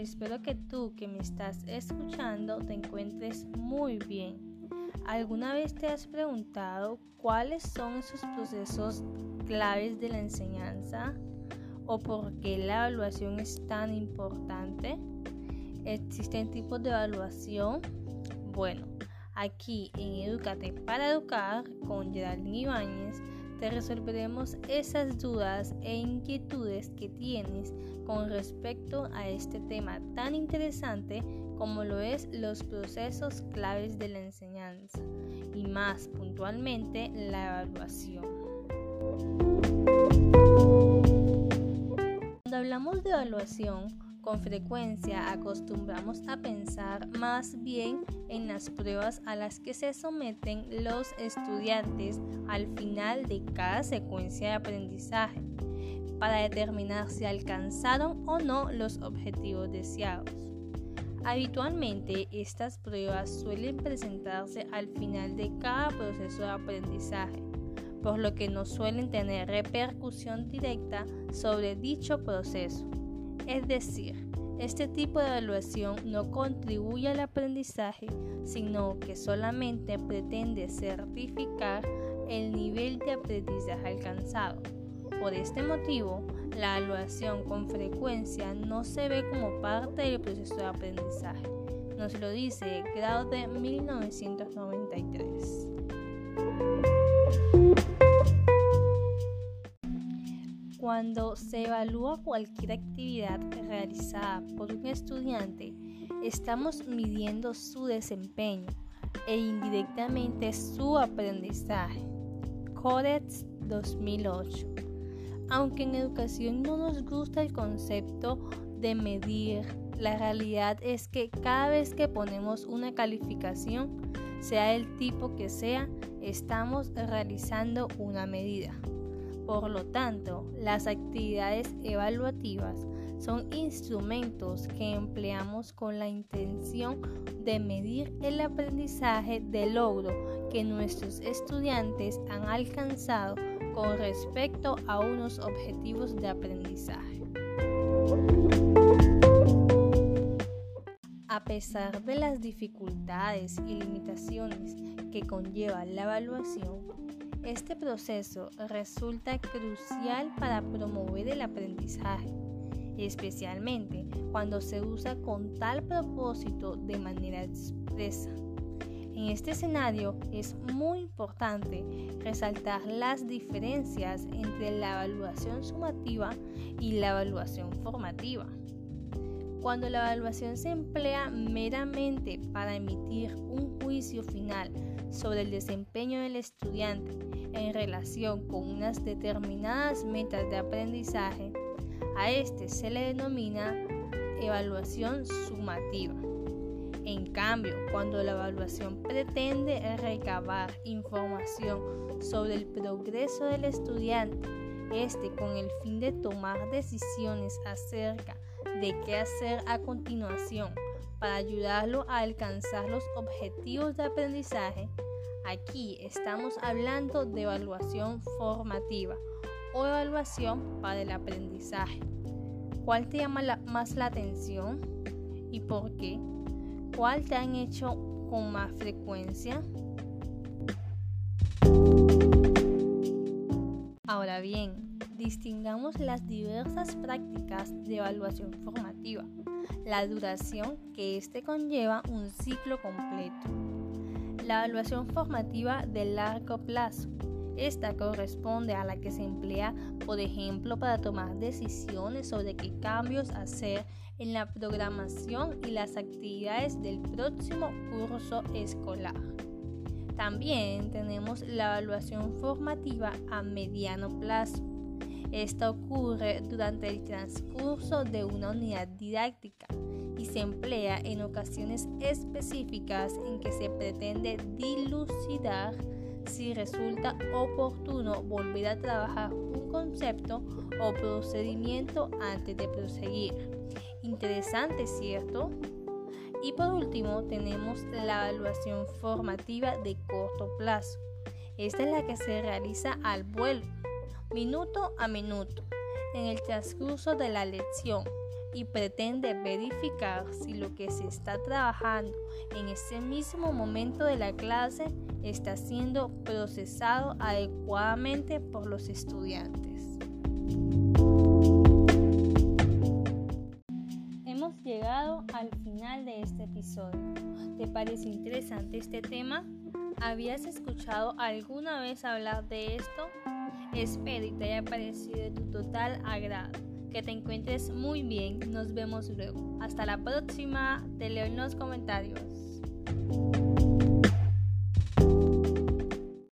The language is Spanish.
espero que tú que me estás escuchando te encuentres muy bien. ¿Alguna vez te has preguntado cuáles son esos procesos claves de la enseñanza? ¿O por qué la evaluación es tan importante? ¿Existen tipos de evaluación? Bueno, aquí en Educate para Educar con Geraldine Ibáñez te resolveremos esas dudas e inquietudes que tienes con respecto a este tema tan interesante como lo es los procesos claves de la enseñanza y más puntualmente la evaluación. Cuando hablamos de evaluación, con frecuencia acostumbramos a pensar más bien en las pruebas a las que se someten los estudiantes al final de cada secuencia de aprendizaje para determinar si alcanzaron o no los objetivos deseados. Habitualmente estas pruebas suelen presentarse al final de cada proceso de aprendizaje, por lo que no suelen tener repercusión directa sobre dicho proceso. Es decir, este tipo de evaluación no contribuye al aprendizaje, sino que solamente pretende certificar el nivel de aprendizaje alcanzado. Por este motivo, la evaluación con frecuencia no se ve como parte del proceso de aprendizaje. Nos lo dice el grado de 1993. Cuando se evalúa cualquier actividad realizada por un estudiante, estamos midiendo su desempeño e indirectamente su aprendizaje. Codex 2008. Aunque en educación no nos gusta el concepto de medir, la realidad es que cada vez que ponemos una calificación, sea el tipo que sea, estamos realizando una medida. Por lo tanto, las actividades evaluativas son instrumentos que empleamos con la intención de medir el aprendizaje de logro que nuestros estudiantes han alcanzado con respecto a unos objetivos de aprendizaje. A pesar de las dificultades y limitaciones que conlleva la evaluación, este proceso resulta crucial para promover el aprendizaje, especialmente cuando se usa con tal propósito de manera expresa. En este escenario es muy importante resaltar las diferencias entre la evaluación sumativa y la evaluación formativa. Cuando la evaluación se emplea meramente para emitir un juicio final sobre el desempeño del estudiante en relación con unas determinadas metas de aprendizaje, a este se le denomina evaluación sumativa. En cambio, cuando la evaluación pretende recabar información sobre el progreso del estudiante, este con el fin de tomar decisiones acerca de qué hacer a continuación para ayudarlo a alcanzar los objetivos de aprendizaje, Aquí estamos hablando de evaluación formativa o evaluación para el aprendizaje. ¿Cuál te llama más la atención y por qué? ¿Cuál te han hecho con más frecuencia? Ahora bien, distingamos las diversas prácticas de evaluación formativa, la duración que éste conlleva un ciclo completo la evaluación formativa de largo plazo. Esta corresponde a la que se emplea, por ejemplo, para tomar decisiones sobre qué cambios hacer en la programación y las actividades del próximo curso escolar. También tenemos la evaluación formativa a mediano plazo. Esta ocurre durante el transcurso de una unidad didáctica y se emplea en ocasiones específicas en que se pretende dilucidar si resulta oportuno volver a trabajar un concepto o procedimiento antes de proseguir. Interesante, ¿cierto? Y por último tenemos la evaluación formativa de corto plazo. Esta es la que se realiza al vuelo, minuto a minuto, en el transcurso de la lección y pretende verificar si lo que se está trabajando en ese mismo momento de la clase está siendo procesado adecuadamente por los estudiantes. Hemos llegado al final de este episodio. ¿Te parece interesante este tema? ¿Habías escuchado alguna vez hablar de esto? Espero y te haya parecido de tu total agrado. Que te encuentres muy bien. Nos vemos luego. Hasta la próxima. Te leo en los comentarios.